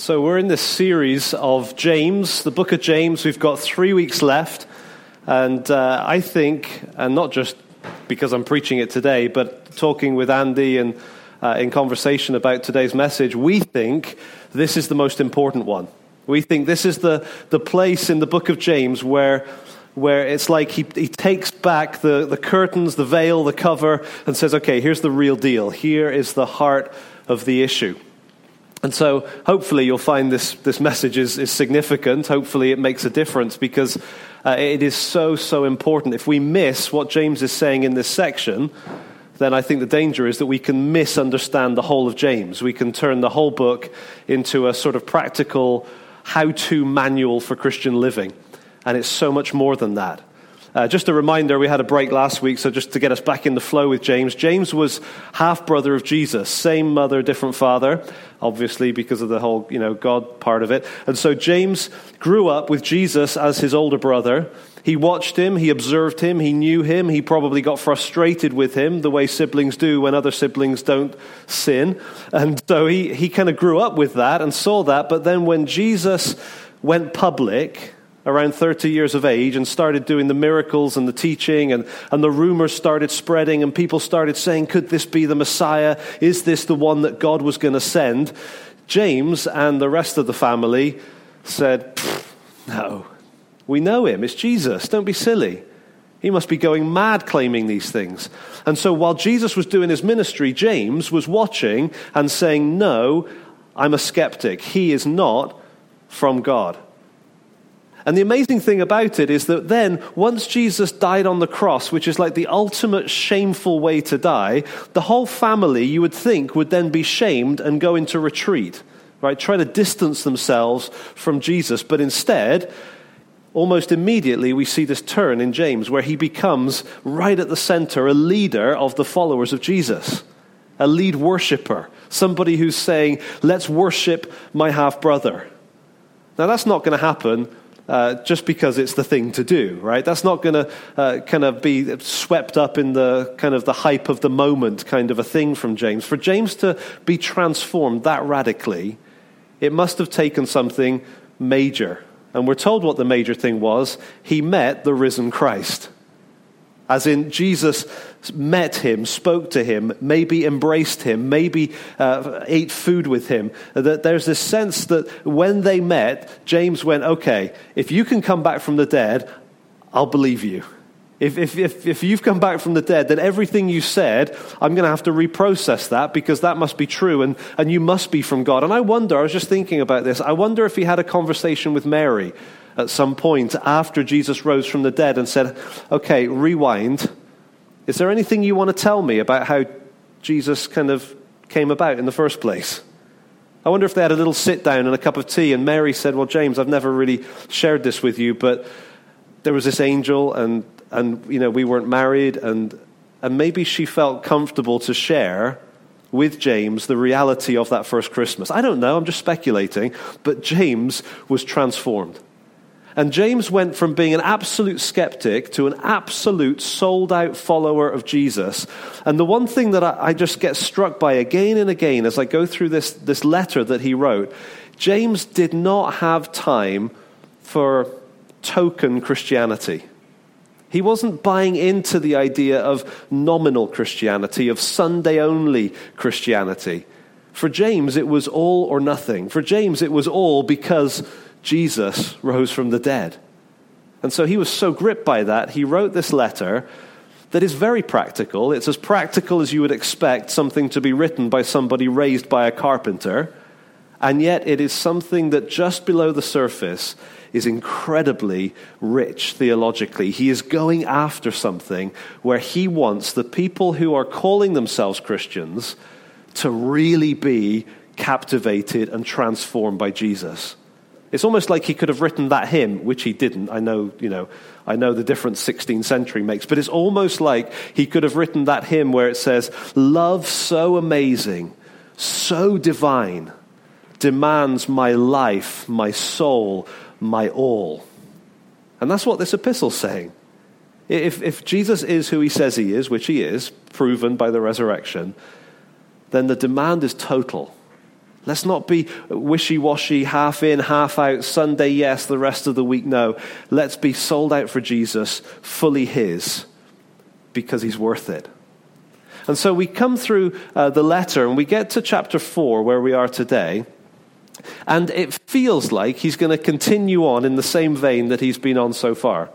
So, we're in this series of James, the book of James. We've got three weeks left. And uh, I think, and not just because I'm preaching it today, but talking with Andy and uh, in conversation about today's message, we think this is the most important one. We think this is the, the place in the book of James where, where it's like he, he takes back the, the curtains, the veil, the cover, and says, okay, here's the real deal. Here is the heart of the issue. And so hopefully you'll find this, this message is, is significant. Hopefully it makes a difference because uh, it is so, so important. If we miss what James is saying in this section, then I think the danger is that we can misunderstand the whole of James. We can turn the whole book into a sort of practical how to manual for Christian living. And it's so much more than that. Uh, just a reminder, we had a break last week, so just to get us back in the flow with James. James was half brother of Jesus, same mother, different father, obviously because of the whole, you know, God part of it. And so James grew up with Jesus as his older brother. He watched him, he observed him, he knew him, he probably got frustrated with him the way siblings do when other siblings don't sin. And so he, he kind of grew up with that and saw that. But then when Jesus went public, around 30 years of age and started doing the miracles and the teaching, and, and the rumors started spreading, and people started saying, Could this be the Messiah? Is this the one that God was going to send? James and the rest of the family said, No, we know him. It's Jesus. Don't be silly. He must be going mad claiming these things. And so while Jesus was doing his ministry, James was watching and saying, No, I'm a skeptic. He is not from God. And the amazing thing about it is that then, once Jesus died on the cross, which is like the ultimate shameful way to die, the whole family, you would think, would then be shamed and go into retreat, right? Try to distance themselves from Jesus. But instead, almost immediately, we see this turn in James where he becomes right at the center, a leader of the followers of Jesus, a lead worshiper, somebody who's saying, Let's worship my half brother. Now, that's not going to happen uh, just because it's the thing to do, right? That's not going to uh, kind of be swept up in the kind of the hype of the moment kind of a thing from James. For James to be transformed that radically, it must have taken something major. And we're told what the major thing was. He met the risen Christ. As in, Jesus met him, spoke to him, maybe embraced him, maybe uh, ate food with him. That there's this sense that when they met, James went, Okay, if you can come back from the dead, I'll believe you. If, if, if, if you've come back from the dead, then everything you said, I'm going to have to reprocess that because that must be true and, and you must be from God. And I wonder, I was just thinking about this, I wonder if he had a conversation with Mary at some point after Jesus rose from the dead and said, Okay, rewind. Is there anything you want to tell me about how Jesus kind of came about in the first place? I wonder if they had a little sit down and a cup of tea, and Mary said, Well, James, I've never really shared this with you, but there was this angel, and, and you know, we weren't married, and, and maybe she felt comfortable to share with James the reality of that first Christmas. I don't know, I'm just speculating, but James was transformed. And James went from being an absolute skeptic to an absolute sold out follower of Jesus. And the one thing that I, I, just get struck by again and again as I go through this, this letter that he wrote, James did not have time for token Christianity. He wasn't buying into the idea of nominal Christianity, of Sunday only Christianity. For James, it was all or nothing. For James, it was all because Jesus rose from the dead. And so he was so gripped by that, he wrote this letter that is very practical. It's as practical as you would expect something to be written by somebody raised by a carpenter. And yet, it is something that just below the surface is incredibly rich theologically. He is going after something where he wants the people who are calling themselves Christians to really be captivated and transformed by Jesus. It's almost like he could have written that hymn, which he didn't. I know, you know, I know the difference 16th century makes, but it's almost like he could have written that hymn where it says, Love so amazing, so divine, demands my life, my soul, my all. And that's what this epistle's saying. If, if Jesus is who he says he is, which he is, proven by the resurrection, then the demand is total. Let's not be wishy washy, half in, half out, Sunday yes, the rest of the week no. Let's be sold out for Jesus, fully His, because He's worth it. And so we come through uh, the letter and we get to chapter 4, where we are today. And it feels like he's going to continue on in the same vein that he's been on so far.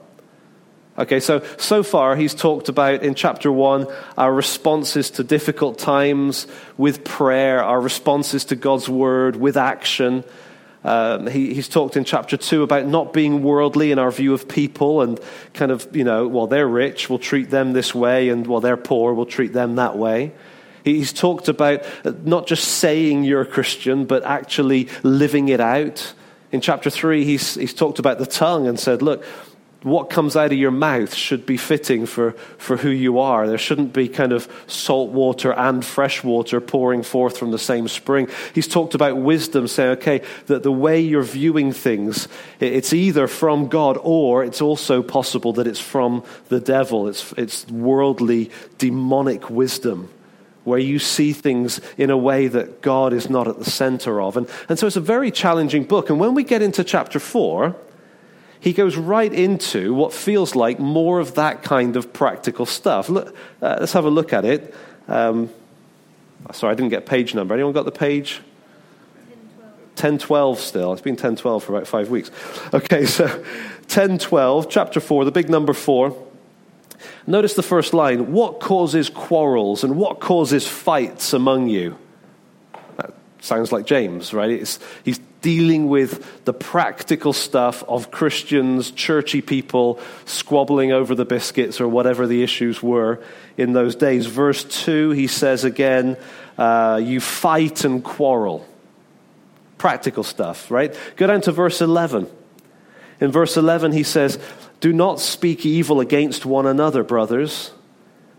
Okay, so so far he's talked about in chapter one our responses to difficult times with prayer, our responses to God's word with action. Um, he, he's talked in chapter two about not being worldly in our view of people and kind of, you know, well, they're rich, we'll treat them this way, and while they're poor, we'll treat them that way. He's talked about not just saying you're a Christian, but actually living it out. In chapter 3, he's, he's talked about the tongue and said, look, what comes out of your mouth should be fitting for, for who you are. There shouldn't be kind of salt water and fresh water pouring forth from the same spring. He's talked about wisdom, saying, okay, that the way you're viewing things, it's either from God or it's also possible that it's from the devil. It's, it's worldly, demonic wisdom where you see things in a way that God is not at the center of. And, and so it's a very challenging book. And when we get into chapter 4, he goes right into what feels like more of that kind of practical stuff. Look, uh, let's have a look at it. Um, sorry, I didn't get page number. Anyone got the page? 1012 still. It's been 1012 for about five weeks. Okay, so 1012, chapter 4, the big number 4. Notice the first line What causes quarrels and what causes fights among you? That sounds like James, right? It's, he's dealing with the practical stuff of Christians, churchy people squabbling over the biscuits or whatever the issues were in those days. Verse 2, he says again, uh, You fight and quarrel. Practical stuff, right? Go down to verse 11. In verse 11, he says, Do not speak evil against one another, brothers.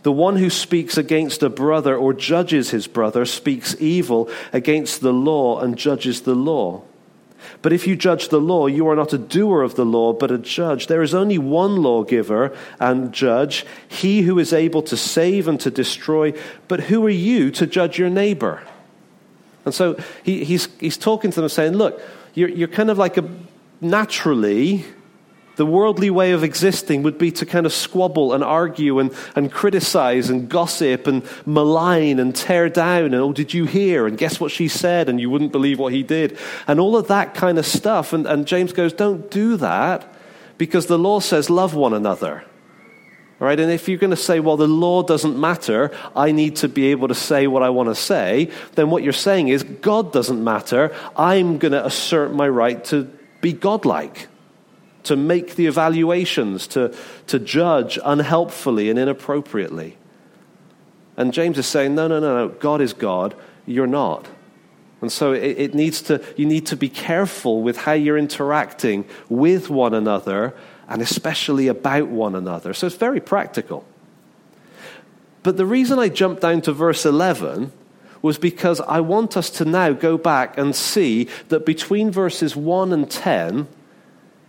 The one who speaks against a brother or judges his brother speaks evil against the law and judges the law. But if you judge the law, you are not a doer of the law, but a judge. There is only one lawgiver and judge, he who is able to save and to destroy. But who are you to judge your neighbor? And so he, he's, he's talking to them saying, Look, you're, you're kind of like a naturally the worldly way of existing would be to kind of squabble and argue and, and criticize and gossip and malign and tear down and, oh, did you hear? And guess what she said? And you wouldn't believe what he did. And all of that kind of stuff. And, and James goes, don't do that because the law says love one another. Right? And if you're going to say, well, the law doesn't matter, I need to be able to say what I want to say, then what you're saying is, God doesn't matter, I'm going to assert my right to be godlike to make the evaluations, to, to judge unhelpfully and inappropriately. And James is saying, no, no, no, no, God is God, you're not. And so it, it needs to, you need to be careful with how you're interacting with one another and especially about one another. So it's very practical. But the reason I jumped down to verse 11 was because I want us to now go back and see that between verses 1 and 10,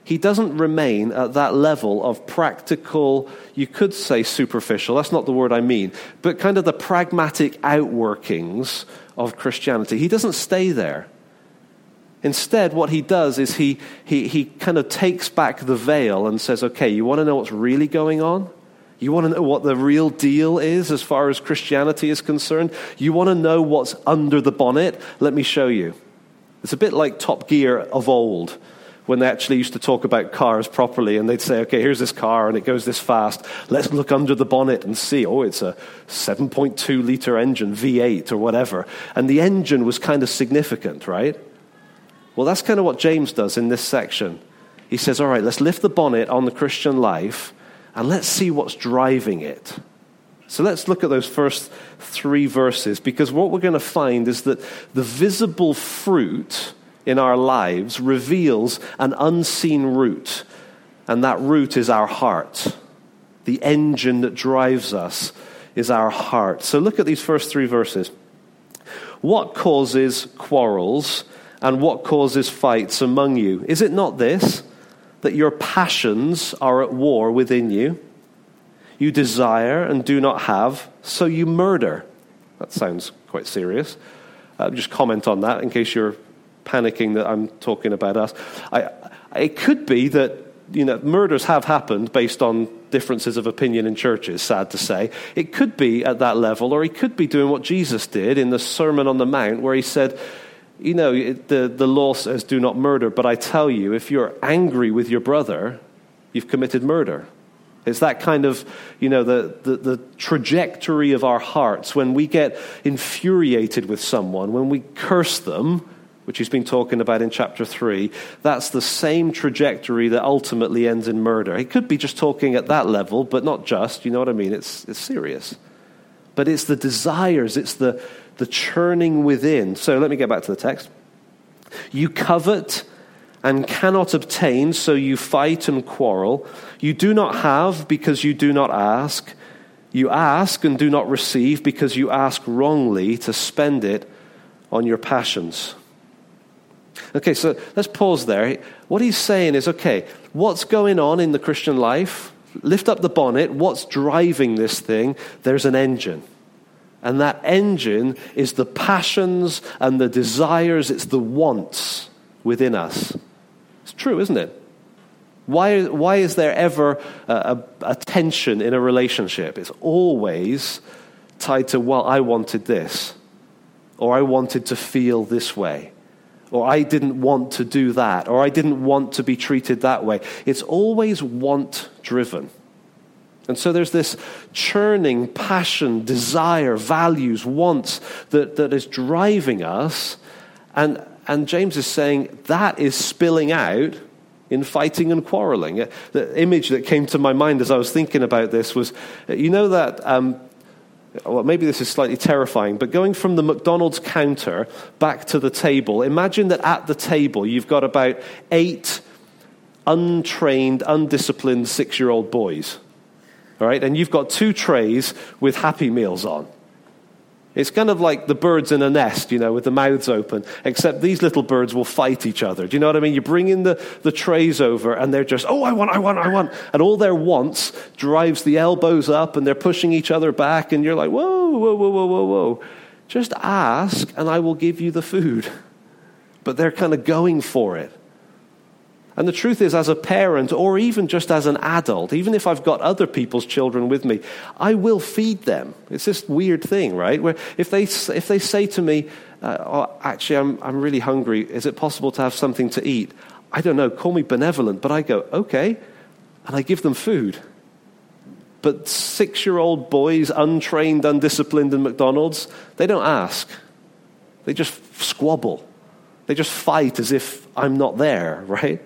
he doesn't remain at that level of practical, you could say superficial, that's not the word I mean, but kind of the pragmatic outworkings of Christianity. He doesn't stay there. Instead, what he does is he, he, he kind of takes back the veil and says, okay, you want to know what's really going on? You want to know what the real deal is as far as Christianity is concerned? You want to know what's under the bonnet? Let me show you. It's a bit like Top Gear of old when they actually used to talk about cars properly and they'd say, okay, here's this car and it goes this fast. Let's look under the bonnet and see, oh, it's a 7.2 liter engine, V8 or whatever. And the engine was kind of significant, right? Well, that's kind of what James does in this section. He says, all right, let's lift the bonnet on the Christian life and let's see what's driving it. So let's look at those first three verses because what we're going to find is that the visible fruit in our lives reveals an unseen root, and that root is our heart. The engine that drives us is our heart. So look at these first three verses. What causes quarrels and what causes fights among you? Is it not this, that your passions are at war within you? You desire and do not have, so you murder. That sounds quite serious. Uh, just comment on that in case you're panicking that I'm talking about us. I, it could be that you know, murders have happened based on differences of opinion in churches, sad to say. It could be at that level, or he could be doing what Jesus did in the Sermon on the Mount, where he said, You know, the, the law says do not murder, but I tell you, if you're angry with your brother, you've committed murder. It's that kind of, you know, the, the, the, trajectory of our hearts when we get infuriated with someone, when we curse them, which he's been talking about in chapter 3, that's the same trajectory that ultimately ends in murder. He could be just talking at that level, but not just, you know what I mean? It's, it's serious. But it's the desires, it's the, the churning within. So let me get back to the text. You covet and cannot obtain, so you fight and quarrel. You do not have because you do not ask. You ask and do not receive because you ask wrongly to spend it on your passions. Okay, so let's pause there. What he's saying is okay, what's going on in the Christian life? Lift up the bonnet. What's driving this thing? There's an engine. And that engine is the passions and the desires, it's the wants within us. It's true, isn't it? Why, why is there ever a, a, a tension in a relationship? It's always tied to, well, I wanted this, or I wanted to feel this way or I didn't want to do that, or I didn't want to be treated that way. It's always want driven. And so there's this churning passion, desire, values, wants that, that is driving us. And, and James is saying that is spilling out in fighting and quarreling. The image that came to my mind as I was thinking about this was you know that um, well, maybe this is slightly terrifying, but going from the McDonald's counter back to the table, imagine that at the table you've got about eight untrained, undisciplined six year old boys. All right, and you've got two trays with Happy Meals on. It's kind of like the birds in a nest, you know, with the mouths open, except these little birds will fight each other. Do you know what I mean? You bring in the, the trays over and they're just, oh, I want, I want, I want. And all their wants drives the elbows up and they're pushing each other back. And you're like, whoa, whoa, whoa, whoa, whoa, whoa. Just ask and I will give you the food. But they're kind of going for it. And the truth is, as a parent, or even just as an adult, even if I've got other people's children with me, I will feed them. It's this weird thing, right? Where if they, if they say to me, uh, oh, actually, I'm, I'm really hungry, is it possible to have something to eat? I don't know, call me benevolent, but I go, okay. And I give them food. But six year old boys, untrained, undisciplined in McDonald's, they don't ask. They just squabble. They just fight as if I'm not there, right?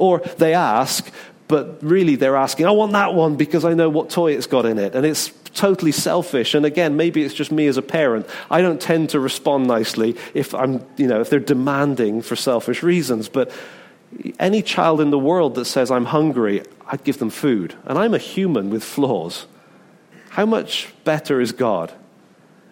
Or they ask, but really they're asking, I want that one because I know what toy it's got in it. And it's totally selfish. And again, maybe it's just me as a parent. I don't tend to respond nicely if I'm, you know, if they're demanding for selfish reasons. But any child in the world that says, I'm hungry, I'd give them food. And I'm a human with flaws. How much better is God?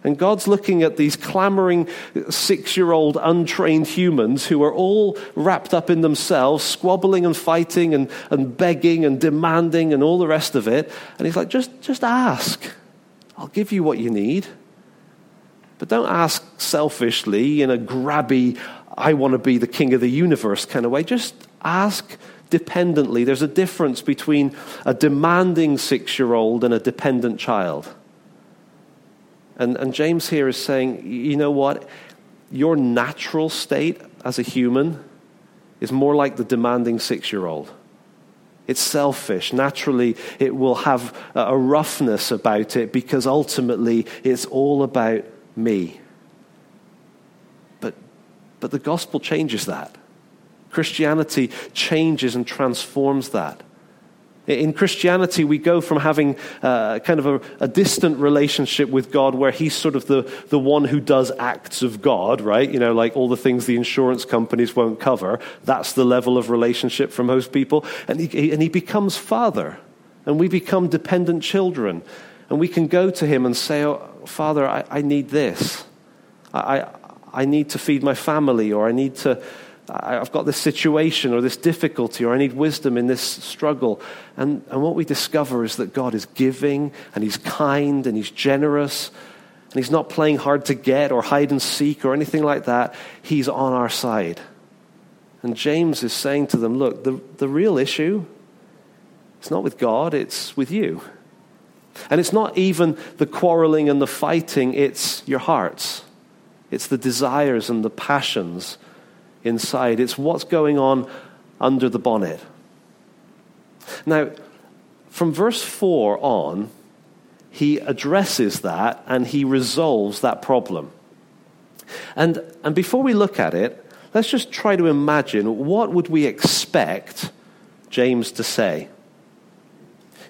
And God's looking at these clamoring six year old untrained humans who are all wrapped up in themselves, squabbling and fighting and, and begging and demanding and all the rest of it. And He's like, just, just ask. I'll give you what you need. But don't ask selfishly in a grabby, I want to be the king of the universe kind of way. Just ask dependently. There's a difference between a demanding six year old and a dependent child. And, and James here is saying, you know what? Your natural state as a human is more like the demanding six year old. It's selfish. Naturally, it will have a roughness about it because ultimately it's all about me. But, but the gospel changes that. Christianity changes and transforms that. In Christianity, we go from having uh, kind of a, a, distant relationship with God where He's sort of the, the one who does acts of God, right? You know, like all the things the insurance companies won't cover. That's the level of relationship for most people. And He, and he becomes Father, and we become dependent children. And we can go to Him and say, oh, Father, I, I need this. I, I, I need to feed my family, or I need to I've got this situation or this difficulty or I need wisdom in this struggle. And, and what we discover is that God is giving and He's kind and He's generous. And he's not playing hard to get or hide and seek or anything like that. He's on our side. And James is saying to them, look, the, the real issue, it's not with God, it's with you. And it's not even the quarreling and the fighting, it's your hearts. It's the desires and the passions inside. It's what's going on under the bonnet. Now, from verse 4 on, he addresses that and he resolves that problem. And, and before we look at it, let's just try to imagine what would we expect James to say.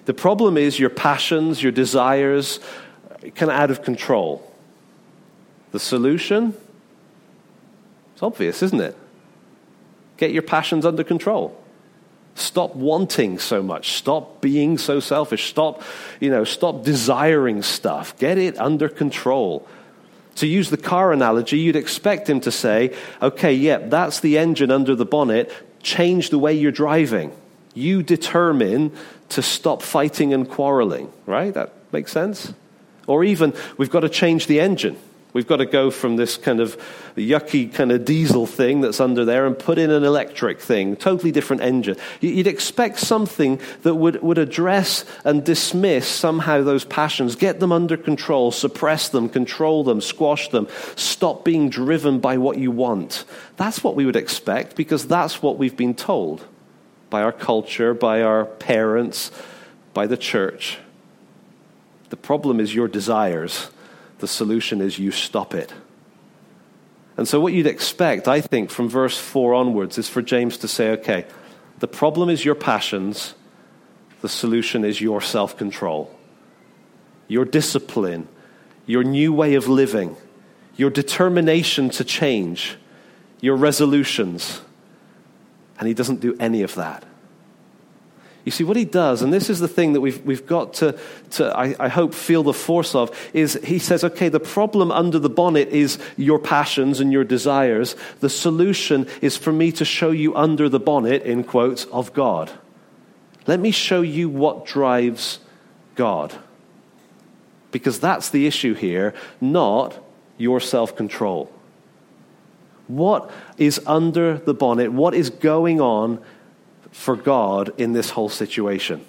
The problem is your passions, your desires, of out of control. The solution? It's obvious, isn't it? Get your passions under control. Stop wanting so much. Stop being so selfish. Stop, you know, stop desiring stuff. Get it under control. To use the car analogy, you'd expect him to say, okay, yep, yeah, that's the engine under the bonnet. Change the way you're driving. You determine to stop fighting and quarreling, right? That makes sense? Or even, we've got to change the engine. We've got to go from this kind of yucky kind of diesel thing that's under there and put in an electric thing, totally different engine. You'd expect something that would, would address and dismiss somehow those passions, get them under control, suppress them, control them, squash them, stop being driven by what you want. That's what we would expect because that's what we've been told by our culture, by our parents, by the church. The problem is your desires the solution is you stop it. And so, what you'd expect, I think, from verse 4 onwards is for James to say, okay, the problem is your passions, the solution is your self control, your discipline, your new way of living, your determination to change, your resolutions. And he doesn't do any of that. You see, what he does, and this is the thing that we've, we've got to, to I, I, hope, feel the force of, is he says, okay, the problem under the bonnet is your passions and your desires. The solution is for me to show you under the bonnet, in quotes, of God. Let me show you what drives God. Because that's the issue here, not your self control. What is under the bonnet? What is going on for God in this whole situation.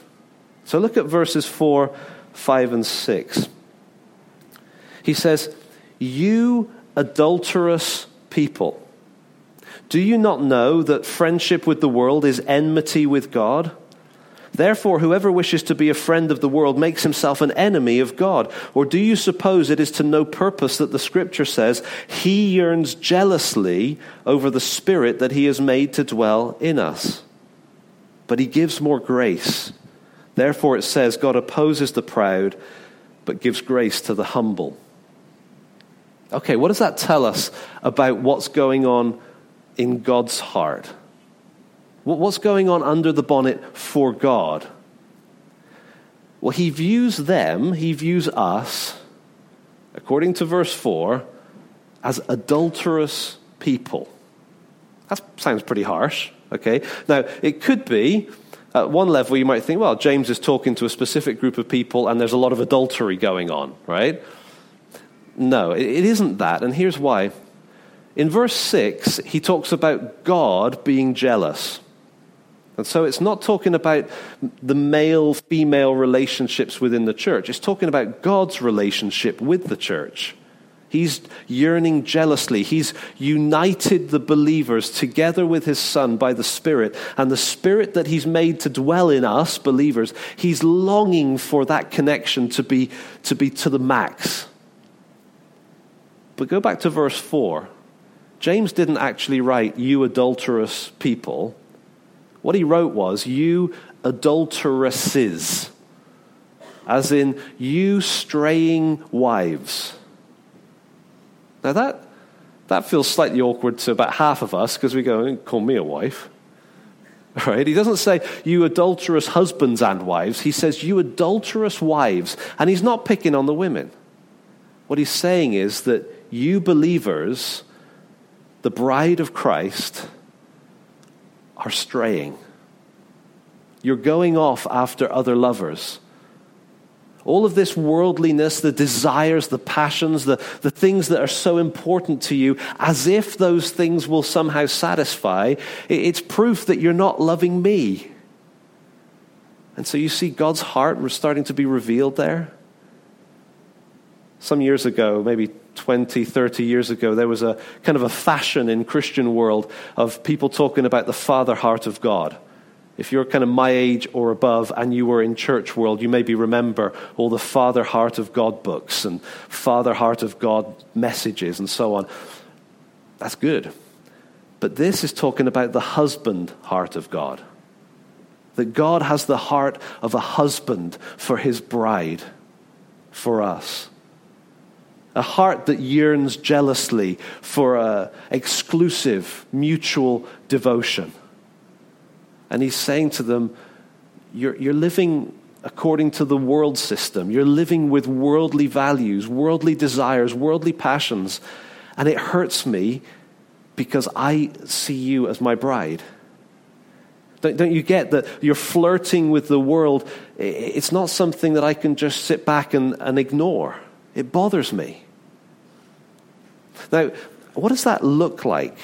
So look at verses 4, 5, and 6. He says, You adulterous people, do you not know that friendship with the world is enmity with God? Therefore, whoever wishes to be a friend of the world makes himself an enemy of God. Or do you suppose it is to no purpose that the scripture says, He yearns jealously over the Spirit that He has made to dwell in us? But he gives more grace. Therefore, it says, God opposes the proud, but gives grace to the humble. Okay, what does that tell us about what's going on in God's heart? What's going on under the bonnet for God? Well, he views them, he views us, according to verse 4, as adulterous people. That sounds pretty harsh. Okay? Now, it could be, at one level, you might think, well, James is talking to a specific group of people and there's a lot of adultery going on, right? No, it isn't that. And here's why. In verse 6, he talks about God being jealous. And so it's not talking about the male female relationships within the church, it's talking about God's relationship with the church. He's yearning jealously. He's united the believers together with his Son by the Spirit. And the Spirit that he's made to dwell in us, believers, he's longing for that connection to be to, be to the max. But go back to verse 4. James didn't actually write, You adulterous people. What he wrote was, You adulteresses, as in, you straying wives. Now, that, that feels slightly awkward to about half of us because we go, eh, call me a wife. Right? He doesn't say, you adulterous husbands and wives. He says, you adulterous wives. And he's not picking on the women. What he's saying is that you believers, the bride of Christ, are straying. You're going off after other lovers. All of this worldliness, the desires, the passions, the, the things that are so important to you, as if those things will somehow satisfy, it's proof that you're not loving me. And so you see God's heart was starting to be revealed there. Some years ago, maybe 20, 30 years ago, there was a kind of a fashion in Christian world of people talking about the father heart of God. If you're kind of my age or above and you were in church world, you maybe remember all the Father Heart of God books and Father Heart of God messages and so on. That's good. But this is talking about the husband heart of God. That God has the heart of a husband for his bride, for us. A heart that yearns jealously for exclusive mutual devotion. And he's saying to them, You're, you're living according to the world system. You're living with worldly values, worldly desires, worldly passions. And it hurts me because I see you as my bride. Don't, don't, you get that you're flirting with the world? It's not something that I can just sit back and, and ignore. It bothers me. Now, what does that look like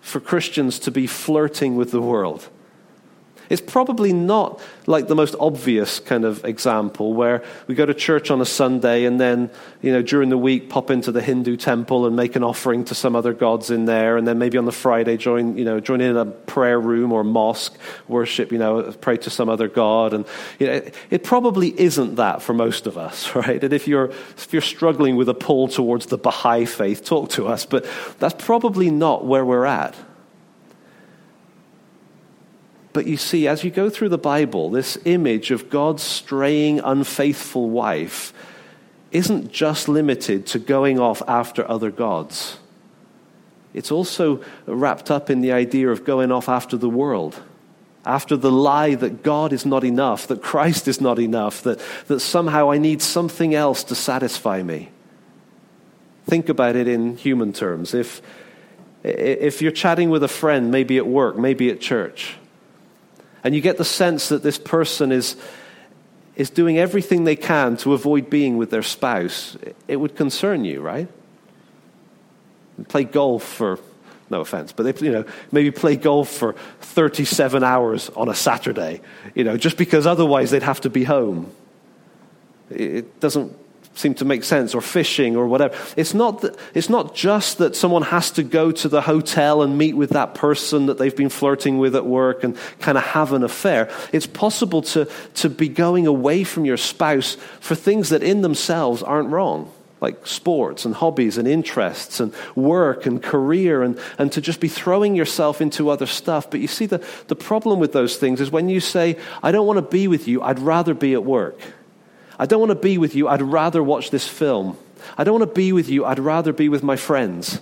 for Christians to be flirting with the world? It's probably not like the most obvious kind of example where we go to church on a Sunday and then, you know, during the week pop into the Hindu temple and make an offering to some other gods in there, and then maybe on the Friday join, you know, join in a prayer room or mosque, worship, you know, pray to some other god. And you know, it probably isn't that for most of us, right? And if you're if you're struggling with a pull towards the Baha'i faith, talk to us. But that's probably not where we're at. But you see, as you go through the Bible, this image of God's straying, unfaithful wife isn't just limited to going off after other gods. It's also wrapped up in the idea of going off after the world, after the lie that God is not enough, that Christ is not enough, that, that somehow I need something else to satisfy me. Think about it in human terms. If, if you're chatting with a friend, maybe at work, maybe at church, and you get the sense that this person is, is doing everything they can to avoid being with their spouse. It would concern you, right? Play golf for, no offense, but they, you know, maybe play golf for 37 hours on a Saturday, you know, just because otherwise they'd have to be home. It doesn't seem to make sense, or fishing, or whatever. It's not, that, it's not just that someone has to go to the hotel and meet with that person that they've been flirting with at work and kind of have an affair. It's possible to, to be going away from your spouse for things that in themselves aren't wrong. Like sports and hobbies and interests and work and career, and, and to just be throwing yourself into other stuff. But you see, the, the problem with those things is when you say, I don't want to be with you, I'd rather be at work. I don't want to be with you. I'd rather watch this film. I don't want to be with you. I'd rather be with my friends.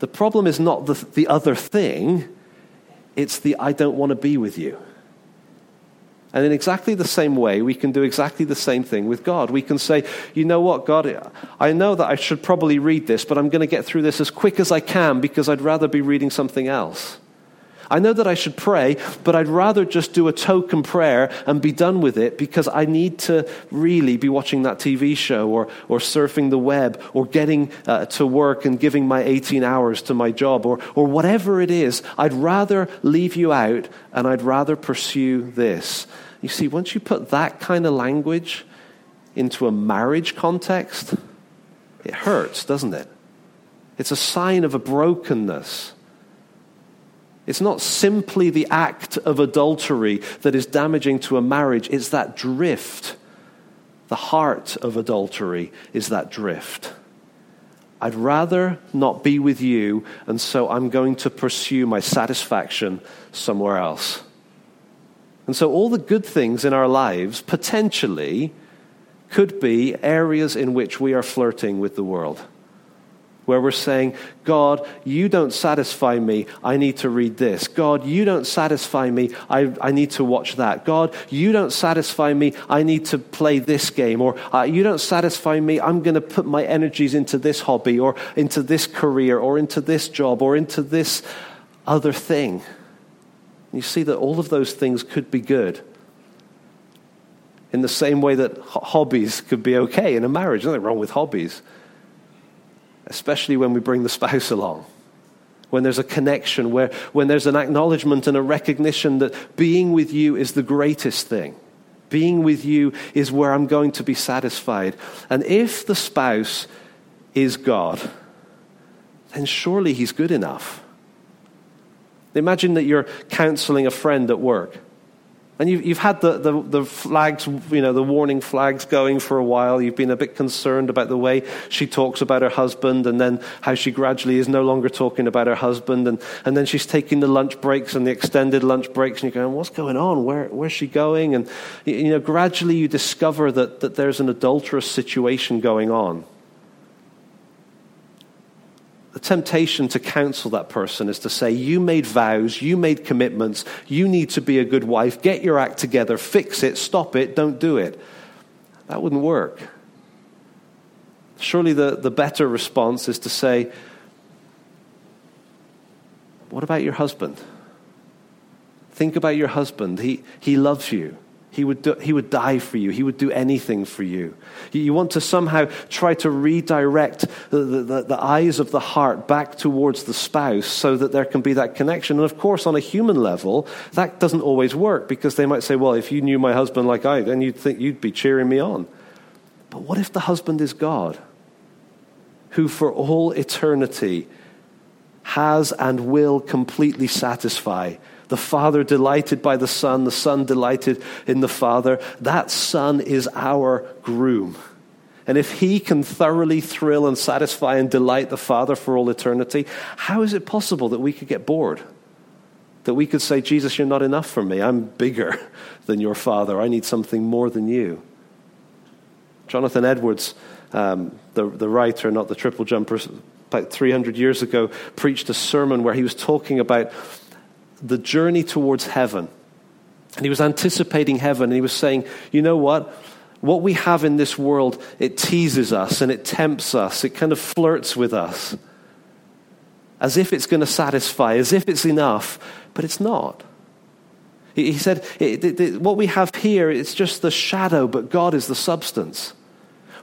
The problem is not the, the other thing, it's the I don't want to be with you. And in exactly the same way, we can do exactly the same thing with God. We can say, you know what, God, I know that I should probably read this, but I'm going to get through this as quick as I can because I'd rather be reading something else. I know that I should pray, but I'd rather just do a token prayer and be done with it because I need to really be watching that TV show or, or surfing the web or getting uh, to work and giving my 18 hours to my job or, or whatever it is. I'd rather leave you out and I'd rather pursue this. You see, once you put that kind of language into a marriage context, it hurts, doesn't it? It's a sign of a brokenness. It's not simply the act of adultery that is damaging to a marriage, it's that drift. The heart of adultery is that drift. I'd rather not be with you, and so I'm going to pursue my satisfaction somewhere else. And so, all the good things in our lives potentially could be areas in which we are flirting with the world where we're saying, God, you don't satisfy me. I need to read this. God, you don't satisfy me. I, I need to watch that. God, you don't satisfy me. I need to play this game. Or uh, you don't satisfy me. I'm going to put my energies into this hobby or into this career or into this job or into this other thing. You see that all of those things could be good. In the same way that hobbies could be okay in a marriage. Nothing wrong with hobbies. Especially when we bring the spouse along. When there's a connection, where, when there's an acknowledgement and a recognition that being with you is the greatest thing. Being with you is where I'm going to be satisfied. And if the spouse is God, then surely he's good enough. Imagine that you're counseling a friend at work. And you've, you've had the, the, the, flags, you know, the warning flags going for a while. You've been a bit concerned about the way she talks about her husband and then how she gradually is no longer talking about her husband. And, and then she's taking the lunch breaks and the extended lunch breaks. And you're going, what's going on? Where, where's she going? And, you know, gradually you discover that, that there's an adulterous situation going on the temptation to counsel that person is to say, You made vows, you made commitments, you need to be a good wife, get your act together, fix it, stop it, don't do it. That wouldn't work. Surely the, the better response is to say, What about your husband? Think about your husband. He, he loves you. He would, do, he would die for you. He would do anything for you. You want to somehow try to redirect the, the, the, eyes of the heart back towards the spouse so that there can be that connection. And of course, on a human level, that doesn't always work because they might say, well, if you knew my husband like I, then you'd think you'd be cheering me on. But what if the husband is God, who for all eternity has and will completely satisfy the Father delighted by the Son, the Son delighted in the Father. That Son is our groom. And if he can thoroughly thrill and satisfy and delight the Father for all eternity, how is it possible that we could get bored? That we could say, Jesus, you're not enough for me. I'm bigger than your Father. I need something more than you. Jonathan Edwards, um, the, the writer, not the triple jumper, about 300 years ago, preached a sermon where he was talking about the journey towards heaven. And he was anticipating heaven, and he was saying, you know what? What we have in this world, it teases us and it tempts us, it kind of flirts with us as if it's going to satisfy, as if it's enough, but it's not. He said, What we have here, it's just the shadow, but God is the substance.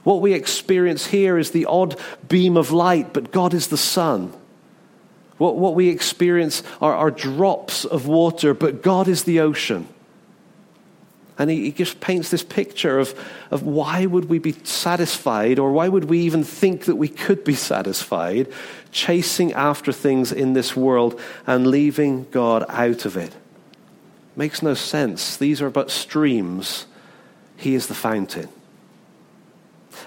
What we experience here is the odd beam of light, but God is the sun. What, what we experience are, are drops of water, but God is the ocean. And he, he just paints this picture of, of why would we be satisfied, or why would we even think that we could be satisfied, chasing after things in this world and leaving God out of it. Makes no sense. These are but streams. He is the fountain.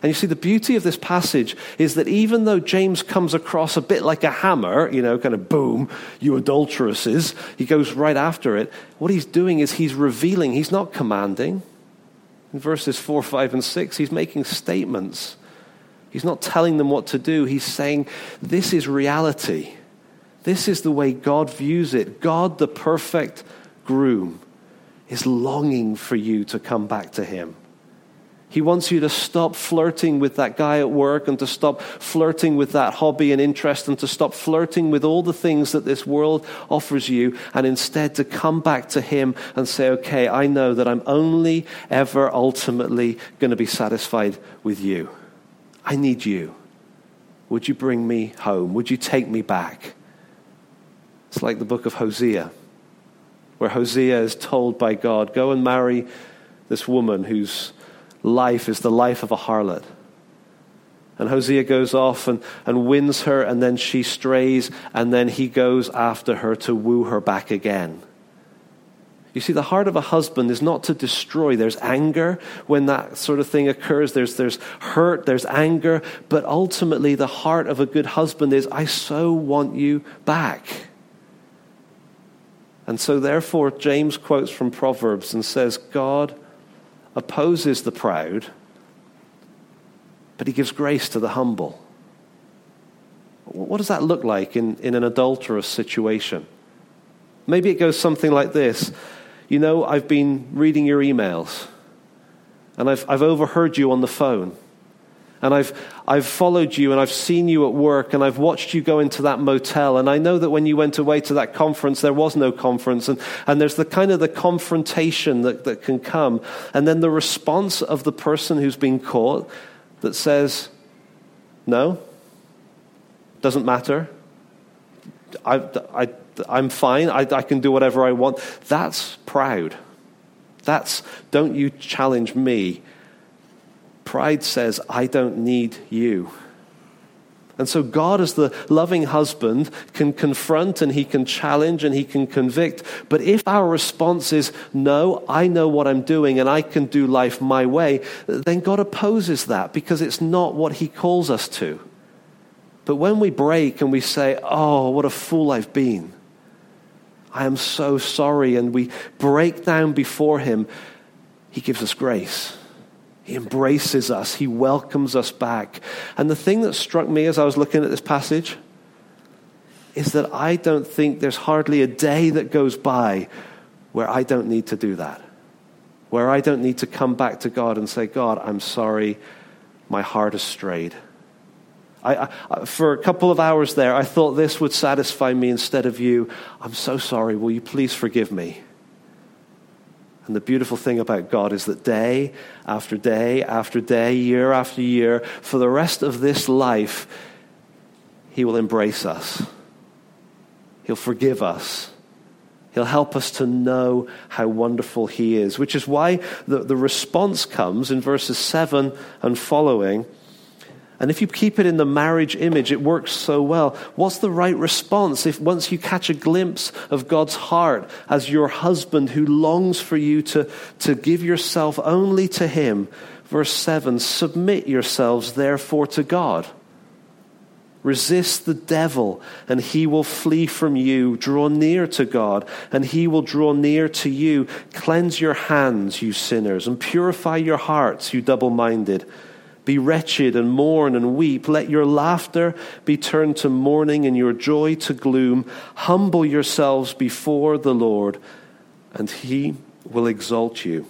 And you see, the beauty of this passage is that even though James comes across a bit like a hammer, you know, kind of boom, you adulteresses, he goes right after it. What he's doing is he's revealing, he's not commanding. In verses 4, 5, and 6, he's making statements. He's not telling them what to do. He's saying, This is reality. This is the way God views it. God, the perfect groom, is longing for you to come back to him. He wants you to stop flirting with that guy at work and to stop flirting with that hobby and interest and to stop flirting with all the things that this world offers you and instead to come back to Him and say, okay, I know that I'm only ever ultimately going to be satisfied with you. I need you. Would you bring me home? Would you take me back? It's like the book of Hosea, where Hosea is told by God, go and marry this woman who's life is the life of a harlot. And Hosea goes off and, and wins her, and then she strays, and then he goes after her to woo her back again. You see, the heart of a husband is not to destroy. There's anger when that sort of thing occurs. There's, there's hurt, there's anger. But ultimately, the heart of a good husband is, I so want you back. And so, therefore, James quotes from Proverbs and says, God opposes the proud, but he gives grace to the humble. What does that look like in, in an adulterous situation? Maybe it goes something like this You know, I've been reading your emails, and I've, I've overheard you on the phone. And I've, I've followed you and I've seen you at work and I've watched you go into that motel. And I know that when you went away to that conference, there was no conference. And, and there's the kind of the confrontation that, that can come. And then the response of the person who's been caught that says, no, doesn't matter. I, I, I'm fine. I, I can do whatever I want. That's proud. That's, don't you challenge me. Pride says, I don't need you. And so, God, as the loving husband, can confront and he can challenge and he can convict. But if our response is, no, I know what I'm doing and I can do life my way, then God opposes that because it's not what he calls us to. But when we break and we say, oh, what a fool I've been, I am so sorry, and we break down before him, he gives us grace. He embraces us, He welcomes us back. And the thing that struck me as I was looking at this passage is that I don't think there's hardly a day that goes by where I don't need to do that, where I don't need to come back to God and say, God, I'm sorry, my heart has strayed. I, I, for a couple of hours there, I thought this would satisfy me instead of you. I'm so sorry. Will you please forgive me? And the beautiful thing about God is that day after day after day, year after year, for the rest of this life, He will embrace us. He'll forgive us. He'll help us to know how wonderful He is, which is why the, the response comes in verses 7 and following. And if you keep it in the marriage image, it works so well. What's the right response if once you catch a glimpse of God's heart as your husband who longs for you to, to give yourself only to him? Verse 7 Submit yourselves therefore to God. Resist the devil, and he will flee from you. Draw near to God, and he will draw near to you. Cleanse your hands, you sinners, and purify your hearts, you double minded. Be wretched and mourn and weep. Let your laughter be turned to mourning and your joy to gloom. Humble yourselves before the Lord, and he will exalt you.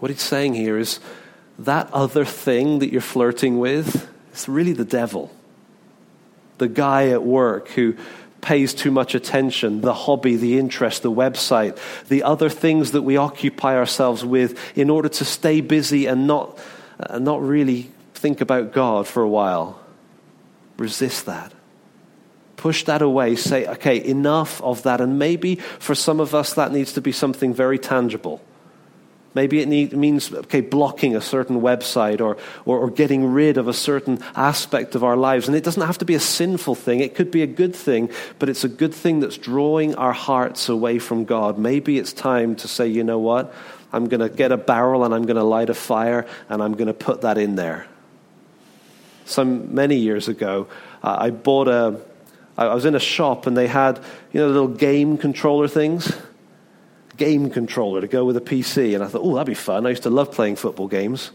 What he's saying here is that other thing that you're flirting with is really the devil. The guy at work who pays too much attention, the hobby, the interest, the website, the other things that we occupy ourselves with in order to stay busy and not and not really think about God for a while. Resist that. Push that away. Say, okay, enough of that. And maybe for some of us, that needs to be something very tangible. Maybe it need, means okay, blocking a certain website or, or, or, getting rid of a certain aspect of our lives. And it doesn't have to be a sinful thing, it could be a good thing, but it's a good thing that's drawing our hearts away from God. Maybe it's time to say, you know what? I'm going to get a barrel and I'm going to light a fire and I'm going to put that in there. Some many years ago, uh, I bought a. I was in a shop and they had, you know, little game controller things game controller to go with a PC. And I thought, oh, that'd be fun. I used to love playing football games.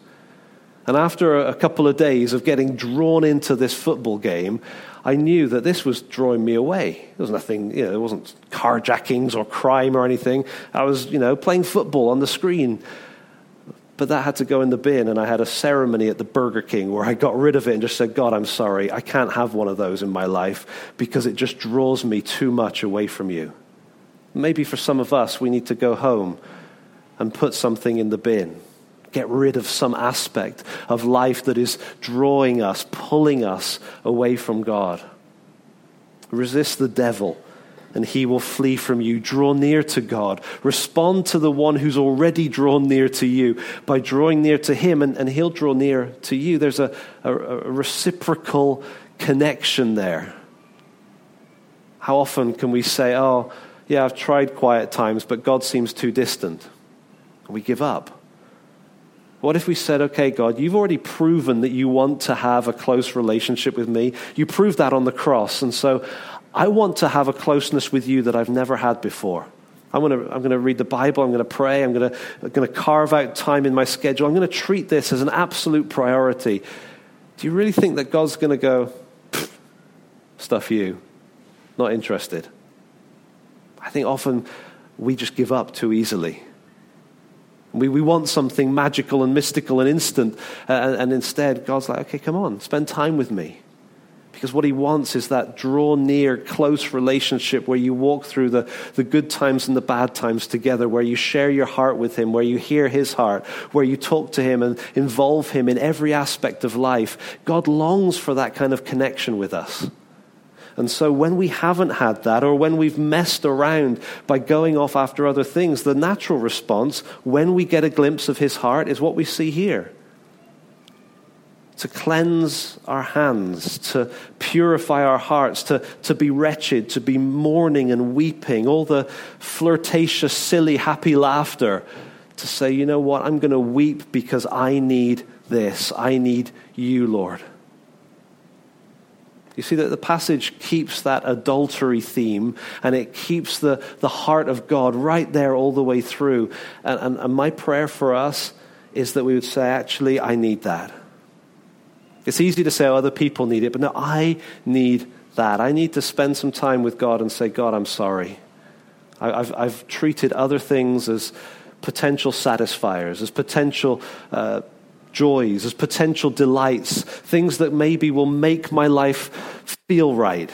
And after a couple of days of getting drawn into this football game, I knew that this was drawing me away. There was nothing, you know, there wasn't carjackings or crime or anything. I was, you know, playing football on the screen. But that had to go in the bin, and I had a ceremony at the Burger King where I got rid of it and just said, God, I'm sorry. I can't have one of those in my life because it just draws me too much away from you. Maybe for some of us, we need to go home and put something in the bin get rid of some aspect of life that is drawing us, pulling us away from God. Resist the devil, and he will flee from you. Draw near to God. Respond to the one who's already drawn near to you by drawing near to him, and, and he'll draw near to you. There's a, a, a reciprocal connection there. How often can we say, Oh, yeah, I've tried quiet times, but God seems too distant? We give up. What if we said, okay, God, you've already proven that you want to have a close relationship with me. You proved that on the cross. And so I want to have a closeness with you that I've never had before. I'm going to, I'm going to read the Bible. I'm going to pray. I'm going to, I'm going to carve out time in my schedule. I'm going to treat this as an absolute priority. Do you really think that God's going to go, stuff you? Not interested. I think often we just give up too easily We, we want something magical and mystical and instant. Uh, and, instead, God's like, okay, come on, spend time with me. Because what he wants is that draw near, close relationship where you walk through the, the good times and the bad times together, where you share your heart with him, where you hear his heart, where you talk to him and involve him in every aspect of life. God longs for that kind of connection with us. And so when we haven't had that, or when we've messed around by going off after other things, the natural response, when we get a glimpse of his heart, is what we see here to cleanse our hands, to purify our hearts, to, to be wretched, to be mourning and weeping, all the flirtatious, silly, happy laughter, to say, you know what, I'm going to weep because I need this. I need you, Lord. You see that the passage keeps that adultery theme and it keeps the, the heart of God right there all the way through. And, and, and my prayer for us is that we would say, actually, I need that. It's easy to say oh, other people need it, but no, I need that. I need to spend some time with God and say, God, I'm sorry. I've, I've treated other things as potential satisfiers, as potential uh, joys, as potential delights, things that maybe will make my life feel right,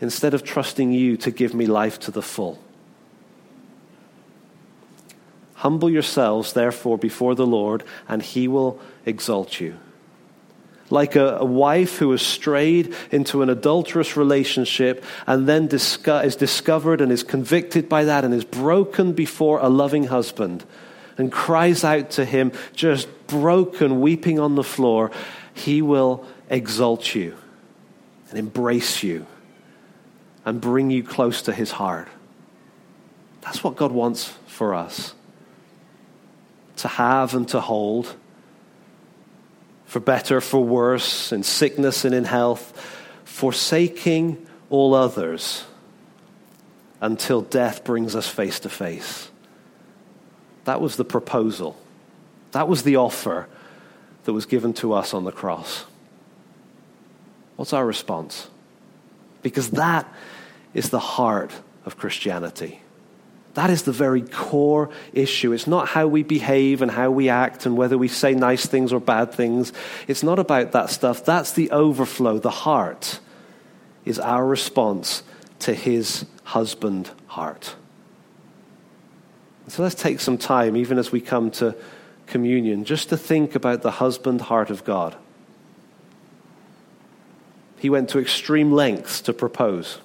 instead of trusting you to give me life to the full. Humble yourselves, therefore, before the Lord, and he will exalt you like a, a, wife who has strayed into an adulterous relationship and then disco- is discovered and is convicted by that and is broken before a loving husband and cries out to him, just broken, weeping on the floor, he will exalt you and embrace you and bring you close to his heart. That's what God wants for us to have and to hold for better, for worse, in sickness and in health, forsaking all others until death brings us face to face. That was the proposal. That was the offer that was given to us on the cross. What's our response? Because that is the heart of Christianity. That is the very core issue. It's not how we behave and how we act and whether we say nice things or bad things. It's not about that stuff. That's the overflow. The heart is our response to his husband heart. So let's take some time, even as we come to communion, just to think about the husband heart of God. He went to extreme lengths to propose.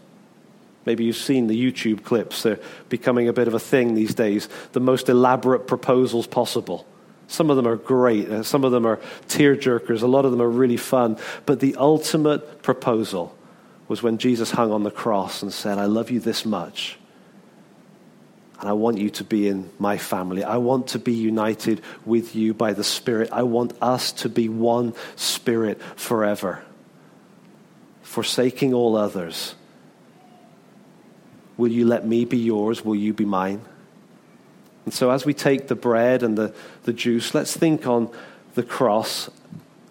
Maybe you've seen the YouTube clips. They're becoming a bit of a thing these days. The most elaborate proposals possible. Some of them are great. Uh, some of them are tear jerkers. A lot of them are really fun. But the ultimate proposal was when Jesus hung on the cross and said, I love you this much. And I want you to be in my family. I want to be united with you by the Spirit. I want us to be one Spirit forever. Forsaking all others Will you let me be yours? Will you be mine? And so, as we take the bread and the, the juice, let's think on the cross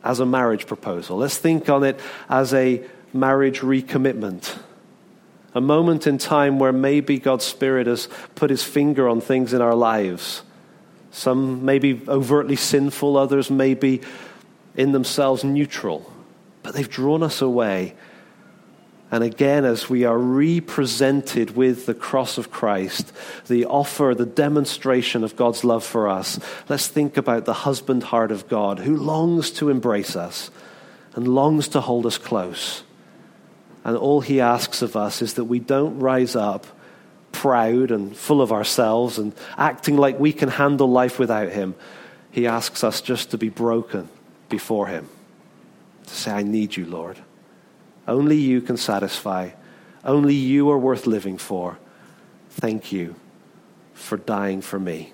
as a marriage proposal. Let's think on it as a marriage recommitment. A moment in time where maybe God's Spirit has put his finger on things in our lives. Some may be overtly sinful, others may be in themselves neutral, but they've drawn us away and again, as we are represented with the cross of Christ, the offer, the demonstration of God's love for us, let's think about the husband heart of God who longs to embrace us and longs to hold us close. And all he asks of us is that we don't rise up proud and full of ourselves and acting like we can handle life without him. He asks us just to be broken before him, to say, I need you, Lord. Only you can satisfy. Only you are worth living for. Thank you for dying for me.